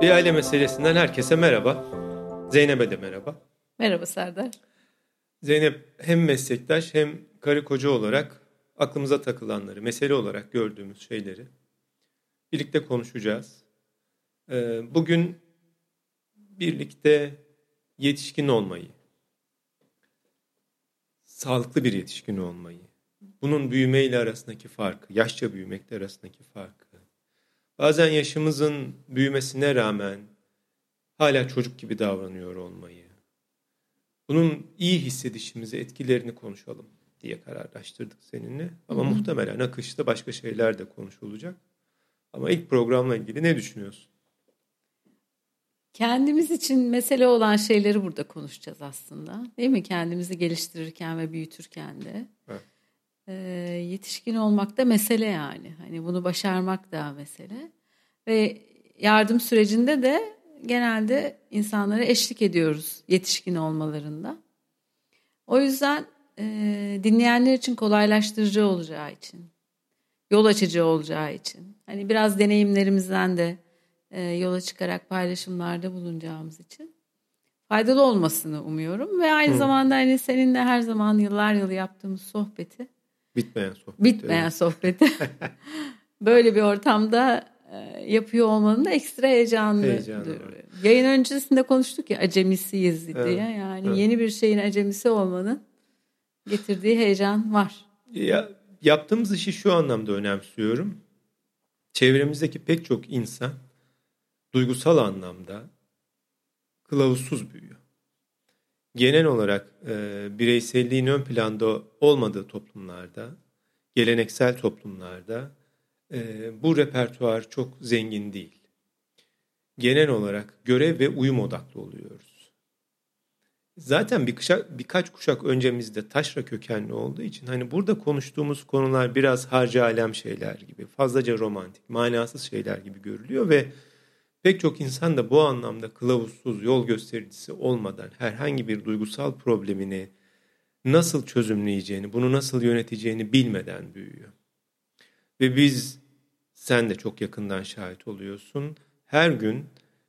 Bir aile meselesinden herkese merhaba. Zeynep'e de merhaba. Merhaba Serdar. Zeynep hem meslektaş hem karı koca olarak aklımıza takılanları, mesele olarak gördüğümüz şeyleri birlikte konuşacağız. Ee, bugün birlikte yetişkin olmayı, sağlıklı bir yetişkin olmayı, bunun büyümeyle arasındaki farkı, yaşça büyümekle arasındaki farkı, bazen yaşımızın büyümesine rağmen hala çocuk gibi davranıyor olmayı, bunun iyi hissedişimize etkilerini konuşalım diye kararlaştırdık seninle. Ama Hı-hı. muhtemelen akışta başka şeyler de konuşulacak. Ama ilk programla ilgili ne düşünüyorsun? Kendimiz için mesele olan şeyleri burada konuşacağız aslında. Değil mi? Kendimizi geliştirirken ve büyütürken de. Evet. Ee, yetişkin olmak da mesele yani. Hani bunu başarmak da mesele. Ve yardım sürecinde de genelde insanlara eşlik ediyoruz yetişkin olmalarında. O yüzden e, dinleyenler için kolaylaştırıcı olacağı için, yol açıcı olacağı için, hani biraz deneyimlerimizden de e, yola çıkarak paylaşımlarda bulunacağımız için faydalı olmasını umuyorum ve aynı Hı. zamanda hani seninle her zaman yıllar yılı yaptığımız sohbeti bitmeyen sohbeti bitmeyen evet. sohbeti böyle bir ortamda e, yapıyor olmanın da ekstra heyecanlı. Heyecanlı Yayın öncesinde konuştuk ya acemisiyiz diye. Evet, yani evet. yeni bir şeyin acemisi olmanın getirdiği heyecan var. Ya, yaptığımız işi şu anlamda önemsiyorum. Çevremizdeki pek çok insan duygusal anlamda kılavuzsuz büyüyor. Genel olarak e, bireyselliğin ön planda olmadığı toplumlarda, geleneksel toplumlarda e, bu repertuar çok zengin değil. Genel olarak görev ve uyum odaklı oluyoruz. Zaten bir kuşak, birkaç kuşak öncemizde taşra kökenli olduğu için hani burada konuştuğumuz konular biraz harcı alem şeyler gibi, fazlaca romantik, manasız şeyler gibi görülüyor ve pek çok insan da bu anlamda kılavuzsuz, yol göstericisi olmadan herhangi bir duygusal problemini nasıl çözümleyeceğini, bunu nasıl yöneteceğini bilmeden büyüyor. Ve biz sen de çok yakından şahit oluyorsun. Her gün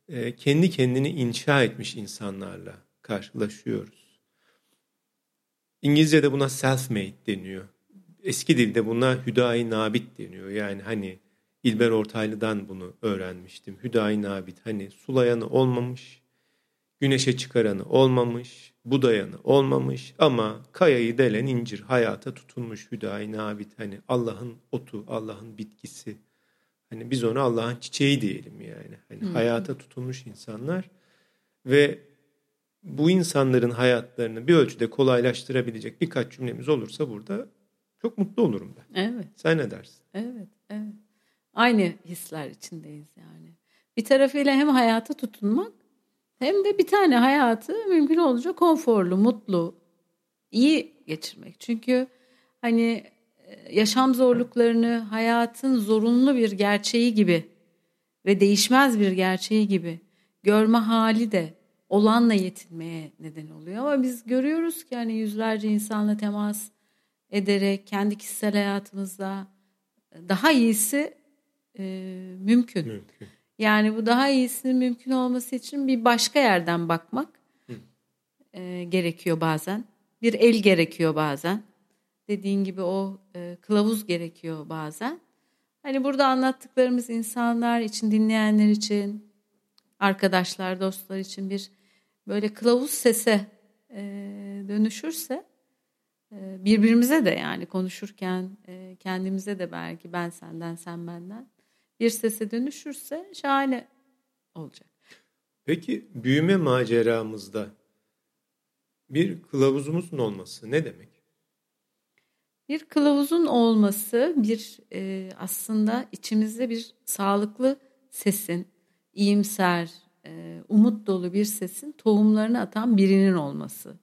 e, kendi kendini inşa etmiş insanlarla karşılaşıyoruz. İngilizce'de buna self-made deniyor. Eski dilde buna hüdayi nabit deniyor. Yani hani İlber Ortaylı'dan bunu öğrenmiştim. Hüdayi nabit hani sulayanı olmamış, güneşe çıkaranı olmamış, budayanı olmamış ama kayayı delen incir hayata tutunmuş hüdayi nabit. Hani Allah'ın otu, Allah'ın bitkisi, Hani biz ona Allah'ın çiçeği diyelim yani. Hani hmm. hayata tutunmuş insanlar ve bu insanların hayatlarını bir ölçüde kolaylaştırabilecek birkaç cümlemiz olursa burada çok mutlu olurum ben. Evet. Sen ne dersin? Evet, evet. Aynı hisler içindeyiz yani. Bir tarafıyla hem hayata tutunmak hem de bir tane hayatı mümkün olunca konforlu, mutlu, iyi geçirmek. Çünkü hani yaşam zorluklarını hayatın zorunlu bir gerçeği gibi ve değişmez bir gerçeği gibi görme hali de olanla yetinmeye neden oluyor. Ama biz görüyoruz ki hani yüzlerce insanla temas ederek kendi kişisel hayatımızda daha iyisi e, mümkün. mümkün. Yani bu daha iyisinin mümkün olması için bir başka yerden bakmak e, gerekiyor bazen. Bir el gerekiyor bazen dediğin gibi o e, kılavuz gerekiyor bazen. Hani burada anlattıklarımız insanlar için, dinleyenler için, arkadaşlar, dostlar için bir böyle kılavuz sese e, dönüşürse e, birbirimize de yani konuşurken e, kendimize de belki ben senden sen benden bir sese dönüşürse şahane olacak. Peki büyüme maceramızda bir kılavuzumuzun olması ne demek? Bir kılavuzun olması bir e, aslında içimizde bir sağlıklı sesin, iyimser, e, umut dolu bir sesin tohumlarını atan birinin olması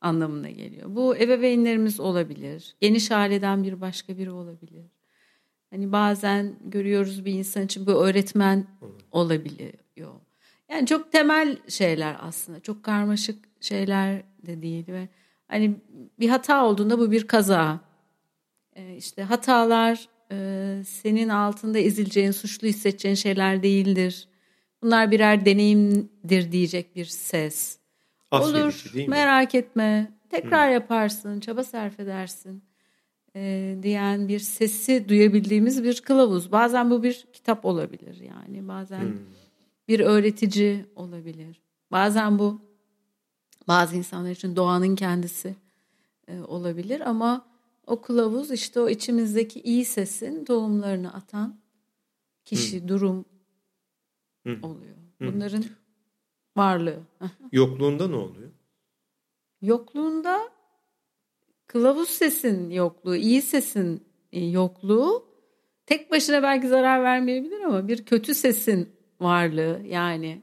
anlamına geliyor. Bu ebeveynlerimiz olabilir, geniş aileden bir başka biri olabilir. Hani bazen görüyoruz bir insan için bu öğretmen olabiliyor. Yani çok temel şeyler aslında, çok karmaşık şeyler de değil ve Hani bir hata olduğunda bu bir kaza. Ee, işte hatalar e, senin altında ezileceğin, suçlu hissedeceğin şeyler değildir. Bunlar birer deneyimdir diyecek bir ses. Olur merak etme tekrar Hı. yaparsın çaba sarf edersin e, diyen bir sesi duyabildiğimiz bir kılavuz. Bazen bu bir kitap olabilir yani bazen hmm. bir öğretici olabilir. Bazen bu bazı insanlar için doğanın kendisi e, olabilir ama o kılavuz işte o içimizdeki iyi sesin tohumlarını atan kişi, hmm. durum hmm. oluyor. Bunların hmm. varlığı. Yokluğunda ne oluyor? Yokluğunda kılavuz sesin yokluğu, iyi sesin e, yokluğu tek başına belki zarar vermeyebilir ama bir kötü sesin varlığı yani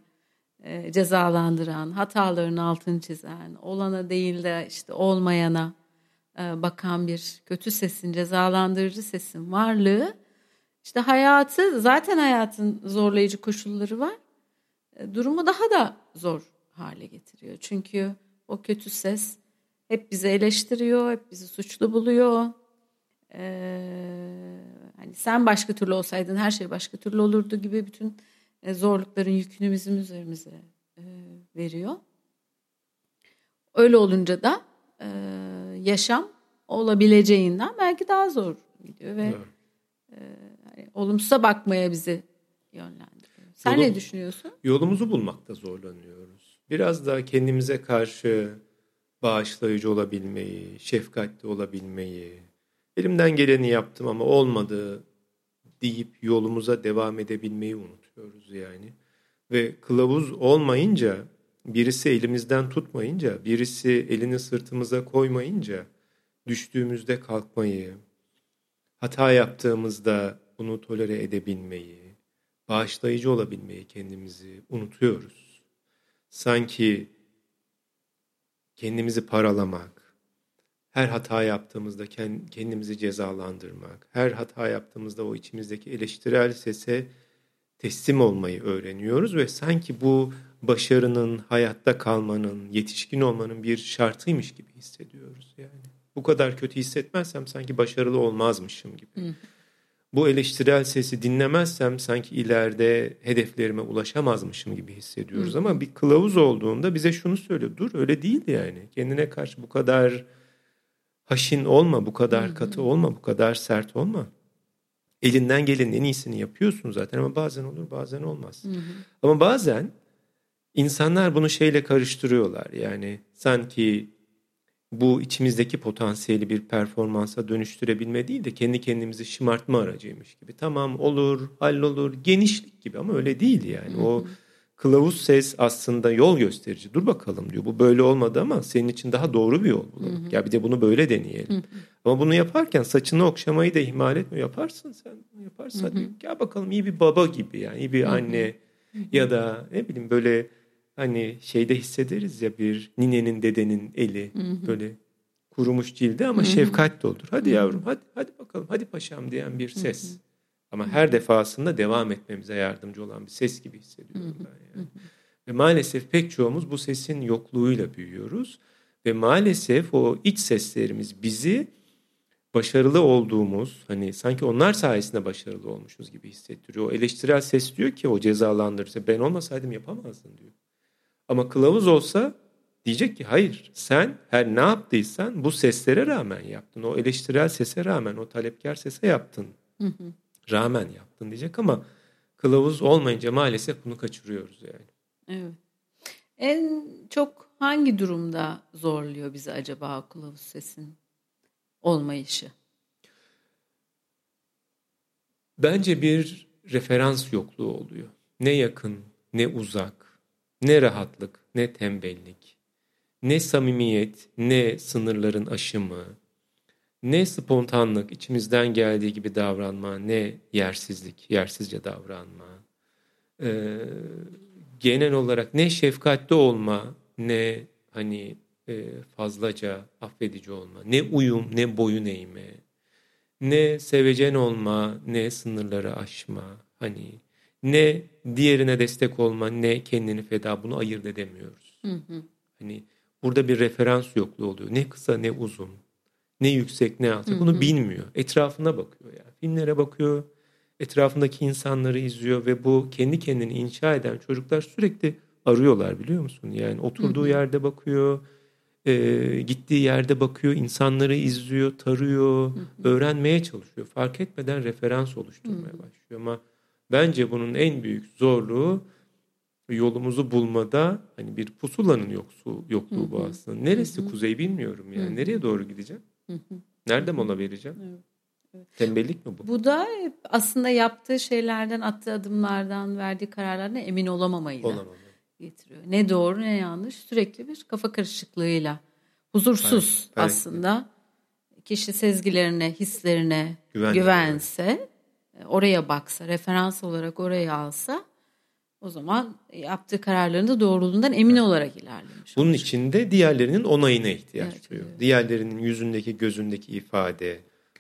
e, cezalandıran, hataların altını çizen, olana değil de işte olmayana e, bakan bir kötü sesin, cezalandırıcı sesin varlığı işte hayatı zaten hayatın zorlayıcı koşulları var. E, durumu daha da zor hale getiriyor. Çünkü o kötü ses hep bizi eleştiriyor, hep bizi suçlu buluyor. Ee, hani sen başka türlü olsaydın her şey başka türlü olurdu gibi bütün e, zorlukların yükünü bizim üzerimize e, veriyor. Öyle olunca da e, yaşam olabileceğinden belki daha zor gidiyor ve evet. e, hani olumsuza bakmaya bizi yönlendiriyor. Sen Yolum, ne düşünüyorsun? Yolumuzu bulmakta zorlanıyoruz. Biraz daha kendimize karşı bağışlayıcı olabilmeyi, şefkatli olabilmeyi, elimden geleni yaptım ama olmadı deyip yolumuza devam edebilmeyi unutuyoruz yani. Ve kılavuz olmayınca, birisi elimizden tutmayınca, birisi elini sırtımıza koymayınca düştüğümüzde kalkmayı, hata yaptığımızda bunu tolere edebilmeyi, bağışlayıcı olabilmeyi kendimizi unutuyoruz. Sanki kendimizi paralamak, her hata yaptığımızda kendimizi cezalandırmak, her hata yaptığımızda o içimizdeki eleştirel sese teslim olmayı öğreniyoruz ve sanki bu başarının, hayatta kalmanın, yetişkin olmanın bir şartıymış gibi hissediyoruz yani. Bu kadar kötü hissetmezsem sanki başarılı olmazmışım gibi. Bu eleştirel sesi dinlemezsem sanki ileride hedeflerime ulaşamazmışım gibi hissediyoruz. Hı. Ama bir kılavuz olduğunda bize şunu söylüyor. Dur öyle değil yani. Kendine karşı bu kadar haşin olma, bu kadar Hı. katı olma, bu kadar sert olma. Elinden gelenin en iyisini yapıyorsun zaten ama bazen olur bazen olmaz. Hı. Ama bazen insanlar bunu şeyle karıştırıyorlar. Yani sanki bu içimizdeki potansiyeli bir performansa dönüştürebilme değil de kendi kendimizi şımartma aracıymış gibi. Tamam olur, hallolur, genişlik gibi ama öyle değil yani. O kılavuz ses aslında yol gösterici. Dur bakalım diyor. Bu böyle olmadı ama senin için daha doğru bir yol bulalım. Ya bir de bunu böyle deneyelim. ama bunu yaparken saçını okşamayı da ihmal etme. Yaparsın sen. Yaparsın. Hadi gel bakalım iyi bir baba gibi yani. iyi bir anne ya da ne bileyim böyle hani şeyde hissederiz ya bir ninenin dedenin eli hı hı. böyle kurumuş cildi ama hı hı. şefkat doldur. Hadi yavrum hadi hadi bakalım hadi paşam diyen bir ses. Hı hı. Ama her defasında devam etmemize yardımcı olan bir ses gibi hissediyorum ben yani. Ve maalesef pek çoğumuz bu sesin yokluğuyla büyüyoruz. Ve maalesef o iç seslerimiz bizi başarılı olduğumuz hani sanki onlar sayesinde başarılı olmuşuz gibi hissettiriyor. O eleştirel ses diyor ki o cezalandırırsa ben olmasaydım yapamazdın diyor. Ama kılavuz olsa diyecek ki hayır sen her ne yaptıysan bu seslere rağmen yaptın. O eleştirel sese rağmen, o talepkar sese yaptın. Hı hı. Rağmen yaptın diyecek ama kılavuz olmayınca maalesef bunu kaçırıyoruz yani. Evet. En çok hangi durumda zorluyor bizi acaba kılavuz sesin olmayışı? Bence bir referans yokluğu oluyor. Ne yakın ne uzak ne rahatlık, ne tembellik, ne samimiyet, ne sınırların aşımı, ne spontanlık, içimizden geldiği gibi davranma, ne yersizlik, yersizce davranma. Ee, genel olarak ne şefkatli olma, ne hani e, fazlaca affedici olma, ne uyum, ne boyun eğme, ne sevecen olma, ne sınırları aşma. Hani ne diğerine destek olma ne kendini feda bunu ayırt edemiyoruz. Hı hı. Hani burada bir referans yokluğu oluyor. Ne kısa ne uzun. Ne yüksek ne alçak bunu bilmiyor. Etrafına bakıyor yani. Filmlere bakıyor, etrafındaki insanları izliyor ve bu kendi kendini inşa eden çocuklar sürekli arıyorlar biliyor musun? Yani oturduğu hı hı. yerde bakıyor, e, gittiği yerde bakıyor, insanları izliyor, tarıyor, hı hı. öğrenmeye çalışıyor. Fark etmeden referans oluşturmaya hı hı. başlıyor ama bence bunun en büyük zorluğu yolumuzu bulmada hani bir pusulanın yoksu, yokluğu bu aslında. Neresi hı hı. kuzey bilmiyorum yani. Hı hı. Nereye doğru gideceğim? Hı hı. Nerede mola vereceğim? Evet. Tembellik mi bu? Bu da aslında yaptığı şeylerden, attığı adımlardan, verdiği kararlarına emin olamamayı Olamam. getiriyor. Ne doğru ne yanlış sürekli bir kafa karışıklığıyla huzursuz evet, aslında. Kişi sezgilerine, hislerine Güven güvense, oraya baksa, referans olarak oraya alsa o zaman yaptığı kararlarında doğruluğundan emin olarak ilerlemiş. Bunun için de diğerlerinin onayına ihtiyaç evet, duyuyor. Evet. Diğerlerinin yüzündeki, gözündeki ifade,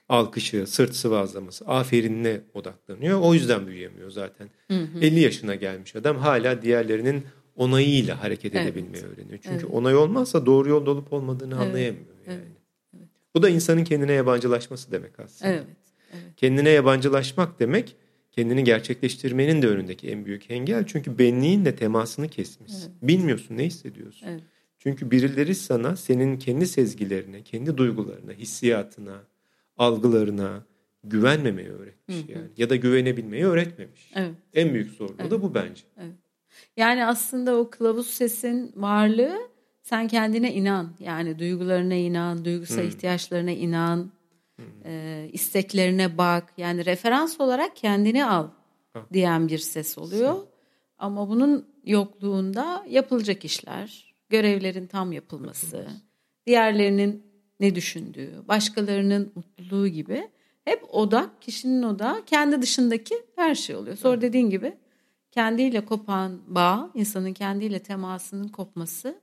alkışı, sırt sıvazlaması, aferinine odaklanıyor. O yüzden büyüyemiyor zaten. Hı hı. 50 yaşına gelmiş adam hala diğerlerinin onayıyla hareket evet. edebilmeyi öğreniyor. Çünkü evet. onay olmazsa doğru yolda olup olmadığını evet. anlayamıyor yani. Evet. Evet. Bu da insanın kendine yabancılaşması demek aslında. Evet. Kendine yabancılaşmak demek kendini gerçekleştirmenin de önündeki en büyük engel. Çünkü benliğinle temasını kesmişsin. Evet. Bilmiyorsun ne hissediyorsun. Evet. Çünkü birileri sana senin kendi sezgilerine, kendi duygularına, hissiyatına, algılarına güvenmemeyi öğretmiş hı hı. yani ya da güvenebilmeyi öğretmemiş. Evet. En büyük zorluğu evet. da bu bence. Evet. Yani aslında o kılavuz sesin varlığı sen kendine inan. Yani duygularına inan, duygusal hmm. ihtiyaçlarına inan. E, isteklerine bak. Yani referans olarak kendini al diyen bir ses oluyor. Ama bunun yokluğunda yapılacak işler, görevlerin tam yapılması, diğerlerinin ne düşündüğü, başkalarının mutluluğu gibi hep odak, kişinin odağı kendi dışındaki her şey oluyor. Sonra dediğin gibi kendiyle kopan bağ, insanın kendiyle temasının kopması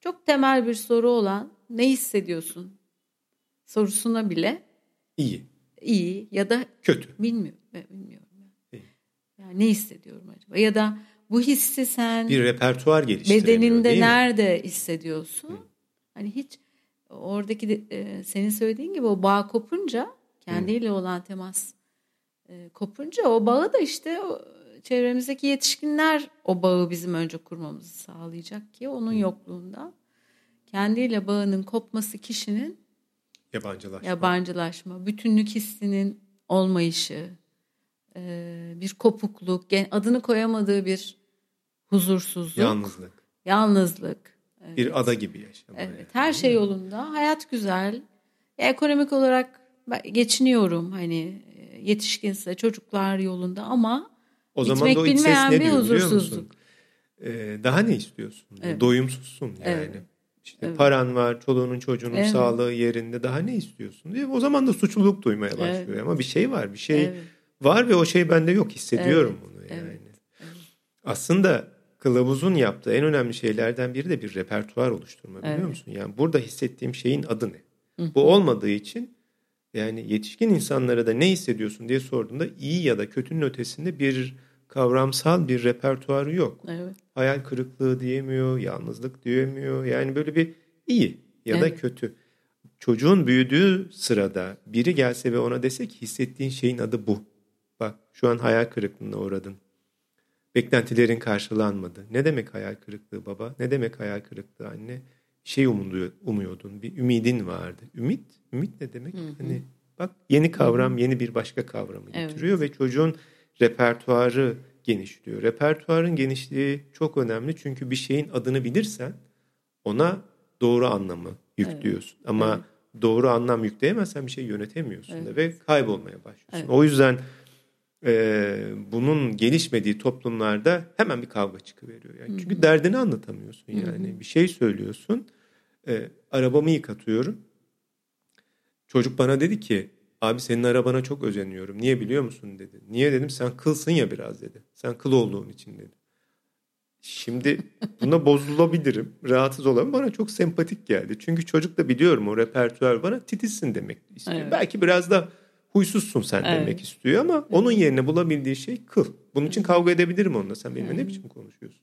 çok temel bir soru olan ne hissediyorsun sorusuna bile iyi. iyi ya da kötü. Bilmiyorum. Bilmiyorum. Yani ne hissediyorum acaba? Ya da bu hissi sen bir repertuar geliştiremiyor Bedeninde nerede hissediyorsun? Hı. Hani hiç oradaki e, senin söylediğin gibi o bağ kopunca kendiyle hmm. olan temas e, kopunca o bağı da işte o, çevremizdeki yetişkinler o bağı bizim önce kurmamızı sağlayacak ki onun hmm. yokluğunda kendiyle bağının kopması kişinin yabancılaşma, yabancılaşma bütünlük hissinin olmayışı, e, bir kopukluk, adını koyamadığı bir huzursuzluk, yalnızlık, yalnızlık Evet. Bir ada gibi yaşamak. Evet. Yani. Her şey yolunda. Hayat güzel. Ekonomik olarak geçiniyorum hani e, yetişkinse çocuklar yolunda ama o zaman da o ses ne diyor biliyor musun? Ee, daha ne istiyorsun? Evet. Doyumsuzsun yani. Evet. İşte evet. paran var, çoluğunun çocuğunun evet. sağlığı yerinde daha ne istiyorsun diye. O zaman da suçluluk duymaya başlıyor. Evet. Ama bir şey var, bir şey evet. var ve o şey bende yok hissediyorum evet. bunu yani. Evet. Evet. Aslında kılavuzun yaptığı en önemli şeylerden biri de bir repertuar oluşturma biliyor evet. musun? Yani burada hissettiğim şeyin adı ne? Bu olmadığı için yani yetişkin insanlara da ne hissediyorsun diye sorduğunda iyi ya da kötünün ötesinde bir kavramsal bir repertuarı yok. Evet. Hayal kırıklığı diyemiyor, yalnızlık diyemiyor. Yani böyle bir iyi ya evet. da kötü. Çocuğun büyüdüğü sırada biri gelse ve ona dese ki hissettiğin şeyin adı bu. Bak şu an hayal kırıklığına uğradın. Beklentilerin karşılanmadı. Ne demek hayal kırıklığı baba? Ne demek hayal kırıklığı anne? Şey umuyordun, bir ümidin vardı. Ümit, ümit ne demek? Hı hı. Hani bak yeni kavram, hı hı. yeni bir başka kavramı getiriyor evet. ve çocuğun repertuarı genişliyor. Repertuarın genişliği çok önemli çünkü bir şeyin adını bilirsen ona doğru anlamı yüklüyorsun. Evet. Ama evet. doğru anlam yükleyemezsen bir şey yönetemiyorsun evet. da ve kaybolmaya başlıyorsun. Evet. O yüzden e, bunun gelişmediği toplumlarda hemen bir kavga çıkıveriyor. Yani. Çünkü derdini anlatamıyorsun yani. Hı-hı. Bir şey söylüyorsun. E, arabamı yıkatıyorum. Çocuk bana dedi ki abi senin arabana çok özeniyorum. Niye biliyor musun dedi. Niye dedim sen kılsın ya biraz dedi. Sen kıl olduğun için dedi. Şimdi buna bozulabilirim. Rahatsız olamam. Bana çok sempatik geldi. Çünkü çocuk da biliyorum o repertuar bana titizsin demek istiyor. Evet. Belki biraz da huysuzsun sen evet. demek istiyor ama evet. onun yerine bulabildiği şey kıl. Bunun için kavga edebilirim onunla. Sen benimle ne biçim konuşuyorsun?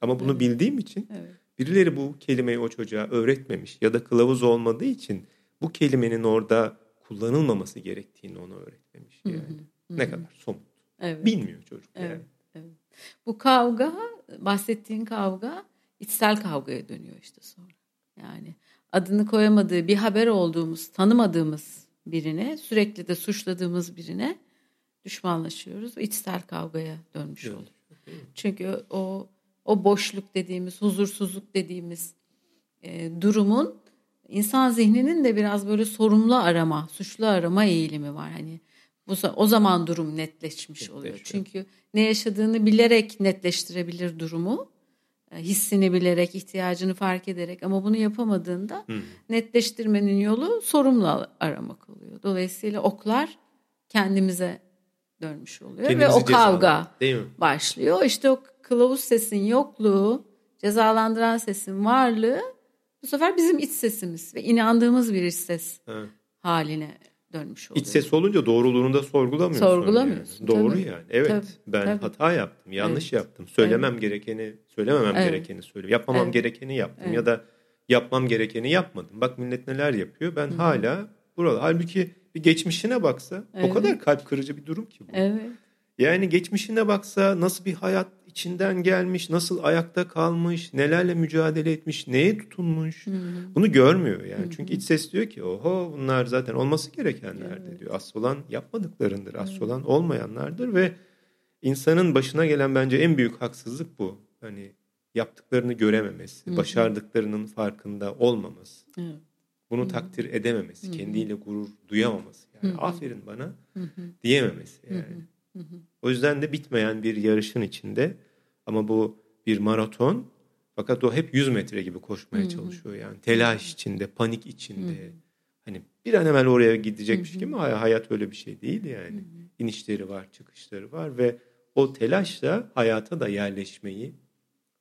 Ama bunu evet. bildiğim için evet. birileri bu kelimeyi o çocuğa öğretmemiş ya da kılavuz olmadığı için bu kelimenin orada kullanılmaması gerektiğini ona öğretmemiş yani. Ne kadar somut. Evet. Bilmiyor çocuk Evet. yani. Evet. Bu kavga, bahsettiğin kavga içsel kavgaya dönüyor işte sonra. Yani adını koyamadığı bir haber olduğumuz, tanımadığımız birine, sürekli de suçladığımız birine düşmanlaşıyoruz. içsel kavgaya dönmüş Evet. oluyor. Çünkü o o boşluk dediğimiz, huzursuzluk dediğimiz e, durumun insan zihninin de biraz böyle sorumlu arama, suçlu arama eğilimi var. Hani bu o zaman durum netleşmiş oluyor. Çünkü ne yaşadığını bilerek netleştirebilir durumu. E, Hissini bilerek, ihtiyacını fark ederek ama bunu yapamadığında netleştirmenin yolu sorumlu aramak oluyor. Dolayısıyla oklar kendimize dönmüş oluyor ve Kendimizi o kavga Değil mi? başlıyor. İşte o kılavuz sesin yokluğu, cezalandıran sesin varlığı bu sefer bizim iç sesimiz ve inandığımız bir iç ses Ha. haline dönmüş oluyor. İç ses olunca doğruluğunu da sorgulamıyorsun. Sorgulamıyorsun, yani. Doğru tabii. yani. Evet Tabii, ben tabii. hata yaptım, yanlış Evet. yaptım. Söylemem gerekeni, söylememem Evet. gerekeni söyledim. Yapmamam Evet. gerekeni yaptım Evet. ya da yapmam gerekeni yapmadım. Bak millet neler yapıyor. Ben hala burada. Halbuki bir geçmişine baksa Evet. o kadar kalp kırıcı bir durum ki bu. Evet. Yani geçmişine baksa nasıl bir hayat içinden gelmiş, nasıl ayakta kalmış, nelerle mücadele etmiş, neye tutunmuş. Bunu görmüyor yani. Çünkü iç ses diyor ki oho bunlar zaten olması gerekenlerdi diyor. Asıl olan yapmadıklarındır, asıl olan olmayanlardır ve insanın başına gelen bence en büyük haksızlık bu. Hani yaptıklarını görememesi, başardıklarının farkında olmaması. Evet. Bunu takdir edememesi, kendiyle gurur duyamaması. Yani aferin bana diyememesi yani. O yüzden de bitmeyen bir yarışın içinde ama bu bir maraton fakat o hep 100 metre gibi koşmaya çalışıyor yani. Telaş içinde, panik içinde. Hani bir an evvel oraya gidecekmiş gibi ama hayat öyle bir şey değil yani. İnişleri var, çıkışları var ve o telaşla hayata da yerleşmeyi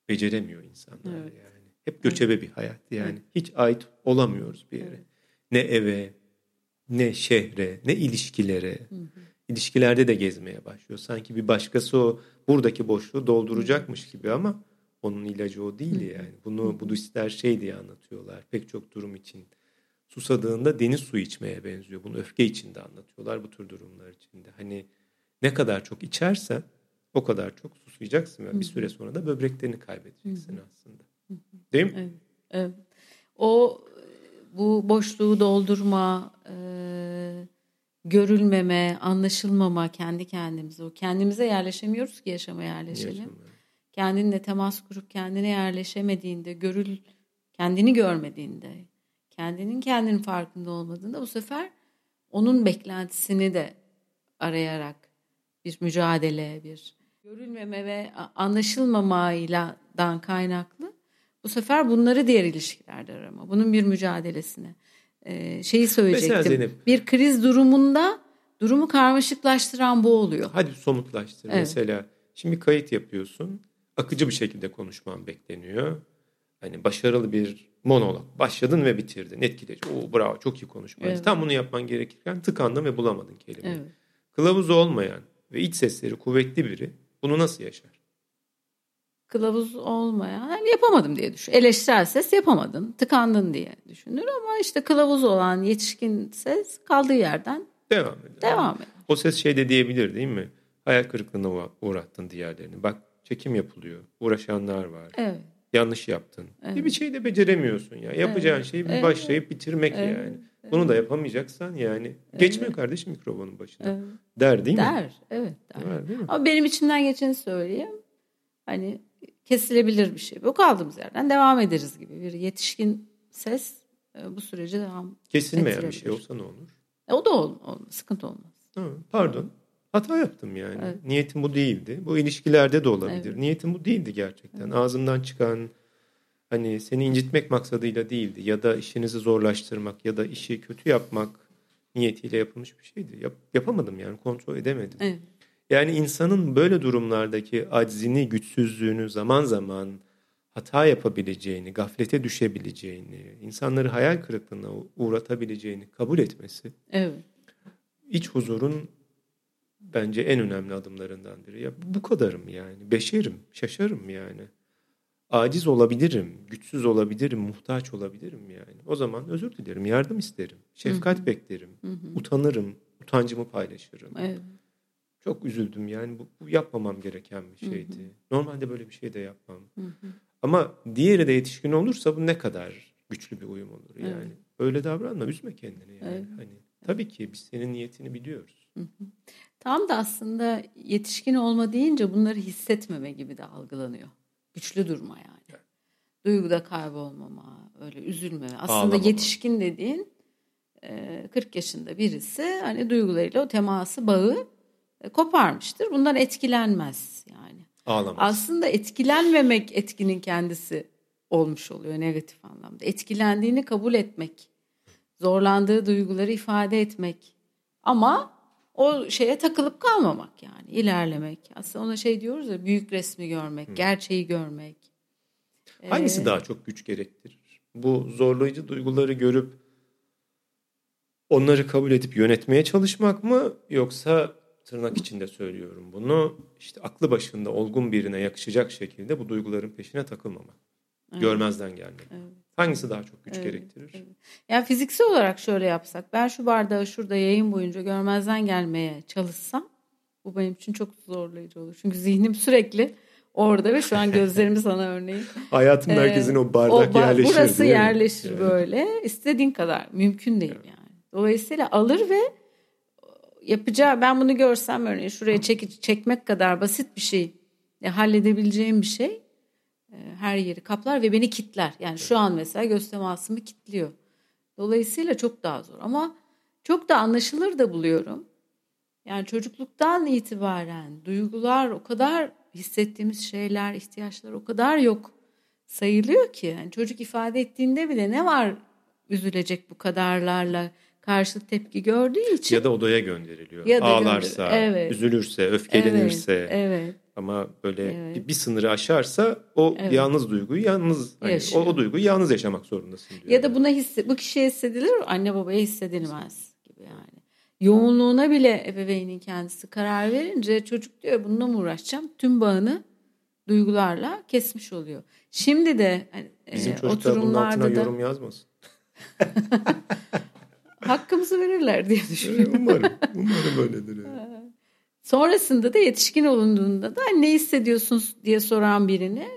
beceremiyor insanlar Evet. yani. Hep göçebe bir hayat yani. Hiç ait olamıyoruz bir yere. Ne eve, ne şehre, ne ilişkilere. İlişkilerde de gezmeye başlıyor. Sanki bir başkası o buradaki boşluğu dolduracakmış gibi ama onun ilacı o değil yani. Bunu Budistler şey diye anlatıyorlar pek çok durum için. Susadığında deniz suyu içmeye benziyor. Bunu öfke içinde anlatıyorlar bu tür durumlar içinde. Hani ne kadar çok içersen o kadar çok susayacaksın ve bir süre sonra da böbreklerini kaybedeceksin aslında. Değil mi? Evet, evet. O bu boşluğu doldurma, e, görülmeme, anlaşılmama kendi kendimize. O kendimize yerleşemiyoruz ki yaşama yerleşelim. Yaşamaya. Kendinle temas kurup kendine yerleşemediğinde, görül kendini görmediğinde, kendinin kendinin farkında olmadığında bu sefer onun beklentisini de arayarak bir mücadele, bir görülmeme ve anlaşılmamayla dan kaynaklı bu sefer bunları diğer ilişkilerde arama. Bunun bir mücadelesine. Ee, şeyi söyleyecektim. Mesela Zeynep- Bir kriz durumunda durumu karmaşıklaştıran bu oluyor. Hadi somutlaştır. Evet. Mesela şimdi kayıt yapıyorsun. Akıcı bir şekilde konuşman bekleniyor. Hani başarılı bir monolog. Başladın ve bitirdin. Etkileyici. Oo bravo çok iyi konuşmaydı. Evet. Tam bunu yapman gerekirken tıkandın ve bulamadın kelimeyi. Evet. Kılavuzu olmayan ve iç sesleri kuvvetli biri bunu nasıl yaşar? Kılavuz olmayan yani yapamadım diye düşün. Eleştirel ses yapamadın, tıkandın diye düşünür ama işte kılavuz olan yetişkin ses kaldığı yerden Devam eder. devam eder. O ses şey de diyebilir değil mi? Hayal kırıklığına uğra- uğrattın diğerlerini. Bak çekim yapılıyor. Uğraşanlar var. Evet. yanlış yaptın. Bir, bir şey de beceremiyorsun ya. Yapacağın Evet. şeyi bir Evet. başlayıp bitirmek Evet. yani. Bunu da yapamayacaksan yani geçme kardeşim mikrofonun başına. Evet. Der değil mi? Der. Evet der. Der, değil mi? Ama benim içimden geçeni söyleyeyim. Hani kesilebilir bir şey. Bu kaldığımız yerden devam ederiz gibi bir yetişkin ses e, bu sürece devam. Kesilmeyen bir şey olsa ne olur? E, o da ol, olmaz, sıkıntı olmaz. Ha, pardon. Hata yaptım yani. Evet. Niyetim bu değildi. Bu ilişkilerde de olabilir. Evet. Niyetim bu değildi gerçekten. Ağzımdan çıkan hani seni incitmek maksadıyla değildi ya da işinizi zorlaştırmak ya da işi kötü yapmak niyetiyle yapılmış bir şeydi. Yap- yapamadım yani kontrol edemedim. Evet. Yani insanın böyle durumlardaki aczini, güçsüzlüğünü zaman zaman hata yapabileceğini, gaflete düşebileceğini, insanları hayal kırıklığına uğratabileceğini kabul etmesi Evet. iç huzurun bence en önemli adımlarından biri. Ya bu kadarım yani. Beşerim, şaşarım yani. Aciz olabilirim, güçsüz olabilirim, muhtaç olabilirim yani. O zaman özür dilerim, yardım isterim, şefkat beklerim, utanırım, utancımı paylaşırım. Evet. Çok üzüldüm yani bu, bu yapmamam gereken bir şeydi. Hı hı. Normalde böyle bir şey de yapmam. Hı hı. Ama diğeri de yetişkin olursa bu ne kadar güçlü bir uyum olur yani. Evet. Öyle davranma, üzme kendini yani. Evet. Hani tabii ki biz senin niyetini biliyoruz. Hı hı. Tam da aslında yetişkin olma deyince bunları hissetmeme gibi de algılanıyor. Güçlü durma yani. Evet. Duyguda kaybolmama, öyle üzülmeme. Aslında Ağlamama. yetişkin dediğin 40 yaşında birisi hani duygularıyla o teması bağı koparmıştır. Bundan etkilenmez yani. Ağlamaz. Aslında etkilenmemek etkinin kendisi olmuş oluyor negatif anlamda. Etkilendiğini kabul etmek, zorlandığı duyguları ifade etmek ama o şeye takılıp kalmamak yani ilerlemek. Aslında ona şey diyoruz ya büyük resmi görmek, Hı. gerçeği görmek. Hangisi ee, daha çok güç gerektirir? Bu zorlayıcı duyguları görüp onları kabul edip yönetmeye çalışmak mı yoksa tırnak içinde söylüyorum bunu işte aklı başında olgun birine yakışacak şekilde bu duyguların peşine takılmamak. Evet. Görmezden gelmek. Evet. Hangisi daha çok güç evet, gerektirir? Evet. Yani fiziksel olarak şöyle yapsak ben şu bardağı şurada yayın boyunca görmezden gelmeye çalışsam bu benim için çok zorlayıcı olur. Çünkü zihnim sürekli orada ve şu an gözlerimi sana örneğin. Hayatın merkezine o bardak o bar, yerleşir. Burası yerleşir yani. böyle. İstediğin kadar mümkün değil evet. yani. Dolayısıyla alır ve yapacağı ben bunu görsem örneğin şuraya çek, çekmek kadar basit bir şey ya halledebileceğim bir şey e, her yeri kaplar ve beni kitler. Yani şu an mesela göz temasımı kitliyor. Dolayısıyla çok daha zor ama çok da anlaşılır da buluyorum. Yani çocukluktan itibaren duygular o kadar hissettiğimiz şeyler, ihtiyaçlar o kadar yok sayılıyor ki. Yani çocuk ifade ettiğinde bile ne var üzülecek bu kadarlarla karşı tepki gördüğü için. Ya da odaya gönderiliyor. Ya da Ağlarsa, gönder- evet. üzülürse, öfkelenirse. Evet, evet. Ama böyle evet. bir, bir sınırı aşarsa o evet. yalnız duyguyu yalnız hani o, o duyguyu yalnız yaşamak zorundasın diyor. Ya da buna hisse, bu kişiye hissedilir, anne babaya hissedilmez gibi yani. Yoğunluğuna bile ebeveynin kendisi karar verince çocuk diyor bununla mı uğraşacağım? Tüm bağını duygularla kesmiş oluyor. Şimdi de hani, Bizim e, çocuklar bunun altına da... yorum yazmasın. hakkımızı verirler diye düşünüyorum. umarım. Umarım öyledir. Yani. Sonrasında da yetişkin olunduğunda da ne hissediyorsunuz diye soran birini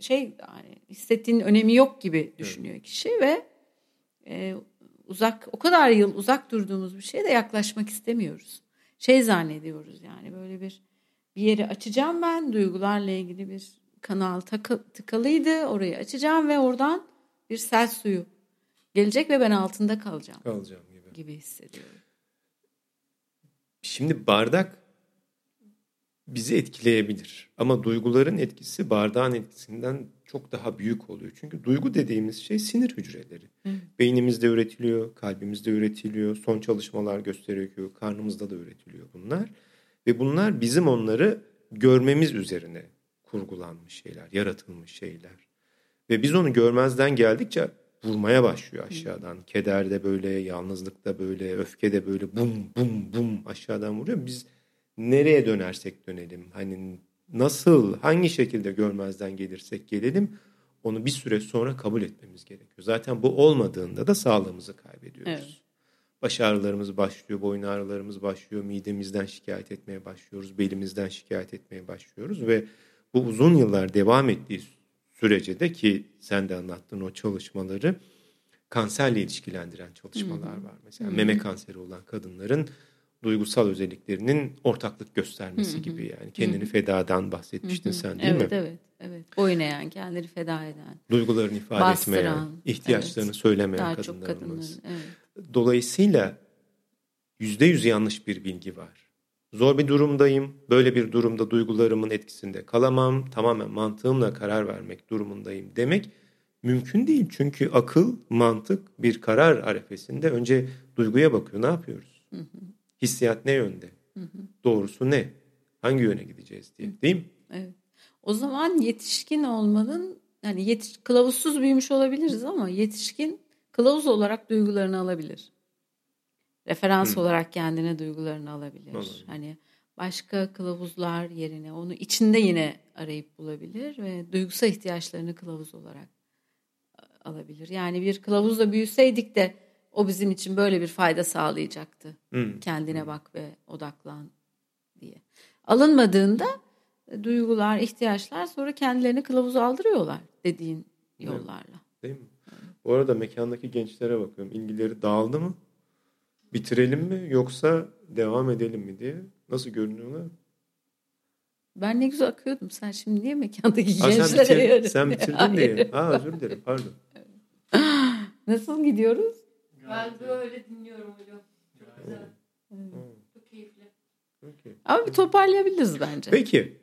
şey yani hissettiğinin önemi yok gibi düşünüyor evet. kişi ve e, uzak o kadar yıl uzak durduğumuz bir şeye de yaklaşmak istemiyoruz. Şey zannediyoruz yani böyle bir bir yeri açacağım ben duygularla ilgili bir kanal takı, tıkalıydı orayı açacağım ve oradan bir sel suyu gelecek ve ben altında kalacağım. Kalacağım gibi. Gibi hissediyorum. Şimdi bardak bizi etkileyebilir. Ama duyguların etkisi bardağın etkisinden çok daha büyük oluyor. Çünkü duygu dediğimiz şey sinir hücreleri. Hı. Beynimizde üretiliyor, kalbimizde üretiliyor, son çalışmalar gösteriyor ki karnımızda da üretiliyor bunlar. Ve bunlar bizim onları görmemiz üzerine kurgulanmış şeyler, yaratılmış şeyler. Ve biz onu görmezden geldikçe vurmaya başlıyor aşağıdan. Keder de böyle, yalnızlık da böyle, öfke de böyle bum bum bum aşağıdan vuruyor. Biz nereye dönersek dönelim, hani nasıl, hangi şekilde görmezden gelirsek gelelim onu bir süre sonra kabul etmemiz gerekiyor. Zaten bu olmadığında da sağlığımızı kaybediyoruz. Evet. Baş ağrılarımız başlıyor, boyun ağrılarımız başlıyor, midemizden şikayet etmeye başlıyoruz, belimizden şikayet etmeye başlıyoruz ve bu uzun yıllar devam ettiği sürece de ki sen de anlattın o çalışmaları kanserle ilişkilendiren çalışmalar var. Mesela meme kanseri olan kadınların duygusal özelliklerinin ortaklık göstermesi gibi yani kendini Hı-hı. fedadan bahsetmiştin sen değil evet, mi? Evet evet evet. Boyun eğen, kendini feda eden. Duygularını ifade bastıran, etmeyen, ihtiyaçlarını evet. söylemeyen Daha kadınlarımız. Çok evet. Dolayısıyla yüzde yüz yanlış bir bilgi var. Zor bir durumdayım. Böyle bir durumda duygularımın etkisinde kalamam. Tamamen mantığımla karar vermek durumundayım demek mümkün değil. Çünkü akıl, mantık bir karar arefesinde önce duyguya bakıyor. Ne yapıyoruz? Hı hı. Hissiyat ne yönde? Hı hı. Doğrusu ne? Hangi yöne gideceğiz diye. Değil mi? Evet. O zaman yetişkin olmanın yani yetiş, kılavuzsuz büyümüş olabiliriz ama yetişkin kılavuz olarak duygularını alabilir referans Hı. olarak kendine duygularını alabilir. Olur. Hani başka kılavuzlar yerine onu içinde yine arayıp bulabilir ve duygusal ihtiyaçlarını kılavuz olarak alabilir. Yani bir kılavuzla büyüseydik de o bizim için böyle bir fayda sağlayacaktı. Hı. Kendine bak ve odaklan diye. Alınmadığında duygular, ihtiyaçlar sonra kendilerini kılavuz aldırıyorlar dediğin yollarla. Değil mi? Bu arada mekandaki gençlere bakıyorum. İlgileri dağıldı mı? Bitirelim mi yoksa devam edelim mi diye. Nasıl görünüyorlar? Ben ne güzel akıyordum. Sen şimdi niye mekandaki Aa, gençlere sen, bitir, yarın- sen bitirdin Hayır. diye. Aa, özür dilerim pardon. Nasıl gidiyoruz? Ben böyle dinliyorum hocam. Çok güzel. Çok keyifli. Okey. Ama bir toparlayabiliriz bence. Peki.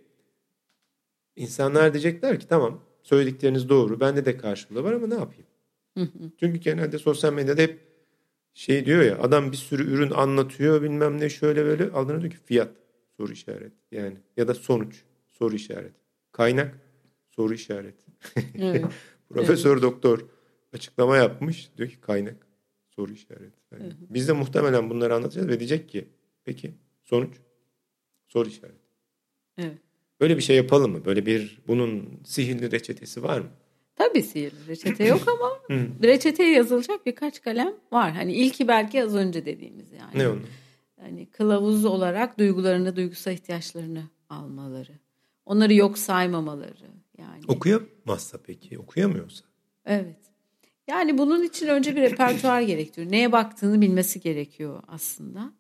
İnsanlar diyecekler ki tamam söyledikleriniz doğru. Bende de karşımda var ama ne yapayım? Çünkü genelde sosyal medyada hep şey diyor ya adam bir sürü ürün anlatıyor bilmem ne şöyle böyle. Aldığında diyor ki fiyat soru işareti yani ya da sonuç soru işareti kaynak soru işareti Evet. profesör doktor açıklama yapmış. Diyor ki kaynak soru işareti Yani biz de muhtemelen bunları anlatacağız ve diyecek ki peki sonuç soru işareti Evet. böyle bir şey yapalım mı? Böyle bir bunun sihirli reçetesi var mı Tabii sihirli reçete yok ama reçeteye yazılacak birkaç kalem var. Hani ilki belki az önce dediğimiz yani. ne onu Hani kılavuz olarak duygularını, duygusal ihtiyaçlarını almaları. Onları yok saymamaları. Yani. okuyamazsa peki okuyamıyorsa Evet. Yani bunun için önce bir repertuar gerektiriyor. Neye baktığını bilmesi gerekiyor aslında.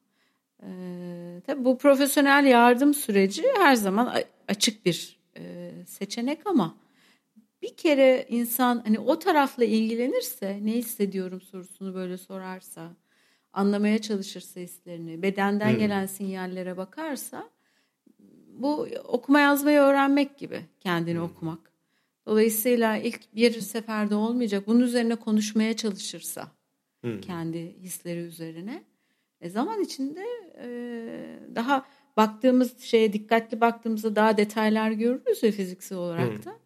Ee, tabii bu profesyonel yardım süreci her zaman açık bir e, seçenek ama bir kere insan hani o tarafla ilgilenirse ne hissediyorum sorusunu böyle sorarsa anlamaya çalışırsa hislerini bedenden Hmm. gelen sinyallere bakarsa bu okuma yazmayı öğrenmek gibi kendini okumak. Dolayısıyla ilk bir seferde olmayacak. Bunun üzerine konuşmaya çalışırsa Hı. kendi hisleri üzerine e, zaman içinde e, daha baktığımız şeye dikkatli baktığımızda daha detaylar görürüz ya fiziksel olarak Hı. da.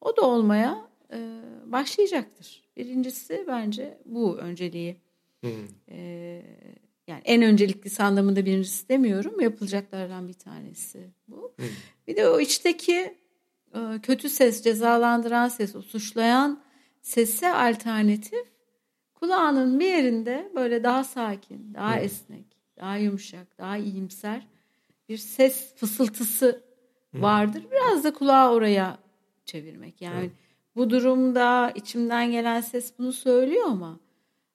O da olmaya e, başlayacaktır. Birincisi bence bu önceliği. Hı. E, yani en önceliklisi anlamında birincisi demiyorum. Yapılacaklardan bir tanesi bu. Hı. Bir de o içteki e, kötü ses, cezalandıran ses, o suçlayan sese alternatif kulağının bir yerinde böyle daha sakin, daha Hı. esnek, daha yumuşak, daha iyimser bir ses fısıltısı vardır. Biraz da kulağı oraya çevirmek. Yani Hı. bu durumda içimden gelen ses bunu söylüyor ama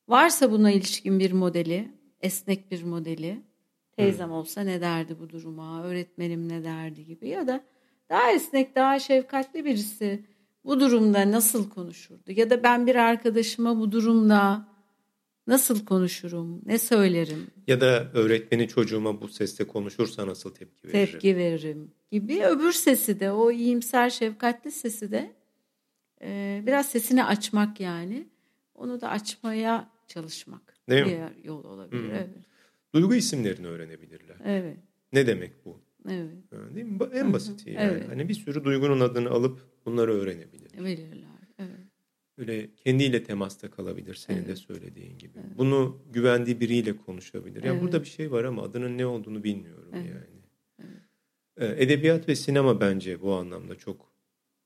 varsa buna ilişkin bir modeli, esnek bir modeli, teyzem olsa ne derdi bu duruma, öğretmenim ne derdi gibi ya da daha esnek, daha şefkatli birisi bu durumda nasıl konuşurdu? Ya da ben bir arkadaşıma bu durumda nasıl konuşurum, ne söylerim, Ya da öğretmeni çocuğuma bu sesle konuşursa nasıl tepki veririm? tepki veririm gibi. Öbür sesi de, o iyimser, şefkatli sesi de e, biraz sesini açmak yani. Onu da açmaya çalışmak. Değil mi? Diğer yol olabilir. Hı. Evet. Duygu isimlerini öğrenebilirler. Evet. Ne demek bu? Evet. Değil mi? En basiti yani. Evet. Hani bir sürü duygunun adını alıp bunları öğrenebilir. Bilirler. Evet. Böyle kendiyle temasta kalabilir senin de Evet. söylediğin gibi. Bunu güvendiği biriyle konuşabilir. Ya Evet. burada bir şey var ama adının ne olduğunu bilmiyorum Evet. yani. Ee, Edebiyat ve sinema bence bu anlamda çok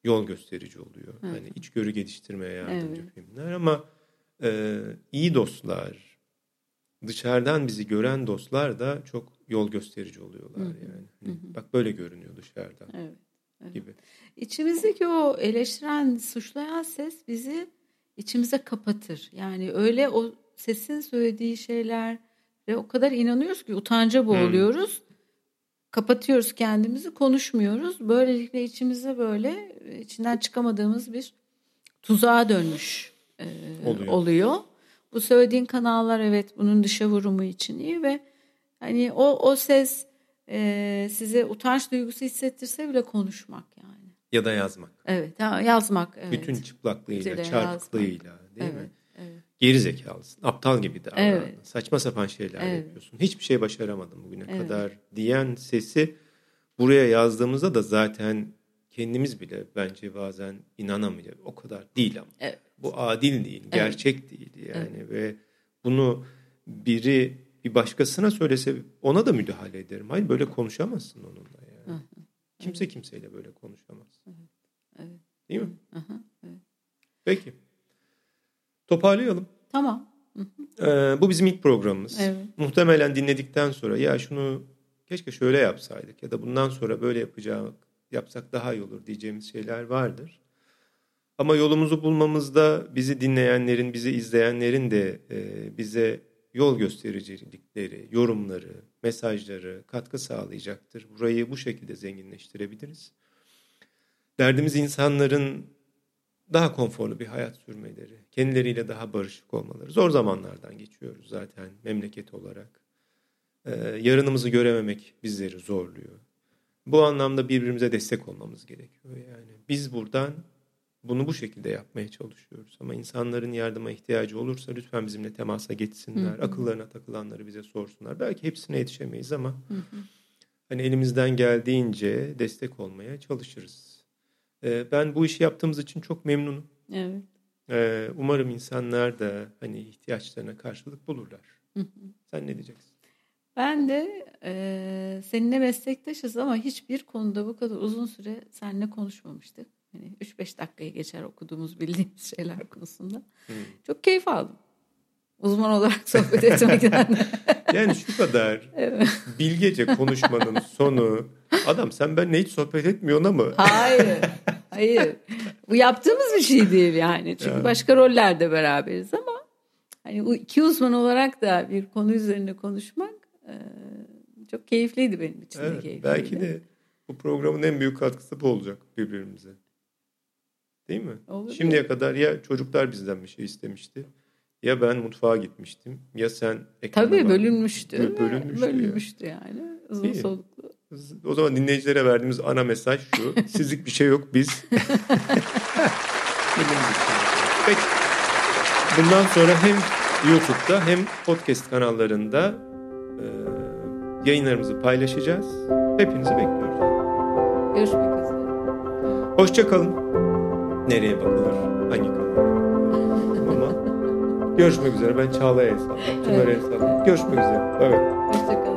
yol gösterici oluyor. Evet. Hani içgörü geliştirmeye yardımcı Evet. filmler ama e, iyi dostlar, dışarıdan bizi gören dostlar da çok yol gösterici oluyorlar Hı yani. Hani Hı. Bak böyle görünüyor dışarıdan Evet. Evet. gibi. İçimizdeki o eleştiren, suçlayan ses bizi içimize kapatır. Yani öyle o sesin söylediği şeylere o kadar inanıyoruz ki utanca boğuluyoruz. Kapatıyoruz kendimizi, konuşmuyoruz. Böylelikle içimize böyle içinden çıkamadığımız bir tuzağa dönmüş e, Oluyor. oluyor. Bu söylediğin kanallar evet bunun dışa vurumu için iyi ve hani o o ses e, size utanç duygusu hissettirse bile konuşmak yani. Ya da yazmak. Evet, yazmak. Evet. Bütün çıplaklığıyla, çarpıklığıyla değil evet, mi? evet. Geri zekalısın. Aptal gibi davran. Evet. Saçma sapan şeyler Evet. yapıyorsun. Hiçbir şey başaramadım bugüne Evet. kadar diyen sesi buraya yazdığımızda da zaten kendimiz bile bence bazen inanamayacak. O kadar değil ama. Evet. Bu adil değil, gerçek değil yani ve bunu biri bir başkasına söylese ona da müdahale ederim. Hayır böyle konuşamazsın onunla yani. Kimse kimseyle böyle konuşamaz. Evet. Değil mi? Aha, evet. Peki. Toparlayalım. Tamam. Ee, bu bizim ilk programımız. Evet. Muhtemelen dinledikten sonra ya şunu keşke şöyle yapsaydık ya da bundan sonra böyle yapacak yapsak daha iyi olur diyeceğimiz şeyler vardır. Ama yolumuzu bulmamızda bizi dinleyenlerin, bizi izleyenlerin de e, bize yol göstericilikleri, yorumları, mesajları katkı sağlayacaktır. Burayı bu şekilde zenginleştirebiliriz. Derdimiz insanların daha konforlu bir hayat sürmeleri, kendileriyle daha barışık olmaları. Zor zamanlardan geçiyoruz zaten memleket olarak. Ee, yarınımızı görememek bizleri zorluyor. Bu anlamda birbirimize destek olmamız gerekiyor. Yani biz buradan bunu bu şekilde yapmaya çalışıyoruz. Ama insanların yardıma ihtiyacı olursa lütfen bizimle temasa geçsinler. Hı hı. Akıllarına takılanları bize sorsunlar. Belki hepsine yetişemeyiz ama hı hı. hani elimizden geldiğince destek olmaya çalışırız. Ee, ben bu işi yaptığımız için çok memnunum. Evet. Ee, umarım insanlar da hani ihtiyaçlarına karşılık bulurlar. Hı hı. Sen ne diyeceksin? Ben de e, seninle meslektaşız ama hiçbir konuda bu kadar uzun süre seninle konuşmamıştık. Hani 3-5 dakikayı geçer okuduğumuz bildiğimiz şeyler konusunda. Hmm. Çok keyif aldım. Uzman olarak sohbet etmekten. yani şu kadar evet. bilgece konuşmanın sonu adam sen benimle hiç sohbet etmiyorsun ama. Hayır. Hayır. Bu yaptığımız bir şey değil yani. Çünkü yani. başka rollerde beraberiz ama hani iki uzman olarak da bir konu üzerine konuşmak çok keyifliydi benim için evet, de keyifliydi. Belki de bu programın en büyük katkısı bu olacak birbirimize. Değil mi? Olur Şimdiye kadar ya çocuklar bizden bir şey istemişti. Ya ben mutfağa gitmiştim. Ya sen Tabii bölünmüştü. Bölünmüştü, bölünmüştü ya. yani. Uzun İyi. soluklu. O zaman dinleyicilere verdiğimiz ana mesaj şu. Sizlik bir şey yok biz. Peki. Bundan sonra hem YouTube'da hem podcast kanallarında e, yayınlarımızı paylaşacağız. Hepinizi bekliyoruz. Görüşmek üzere. Hoşçakalın nereye bakılır, hangi konuya Ama görüşmek üzere. Ben Çağla'ya hesaplayayım. Tümer'e hesaplayayım. Görüşmek üzere. Evet. Hoşçakalın.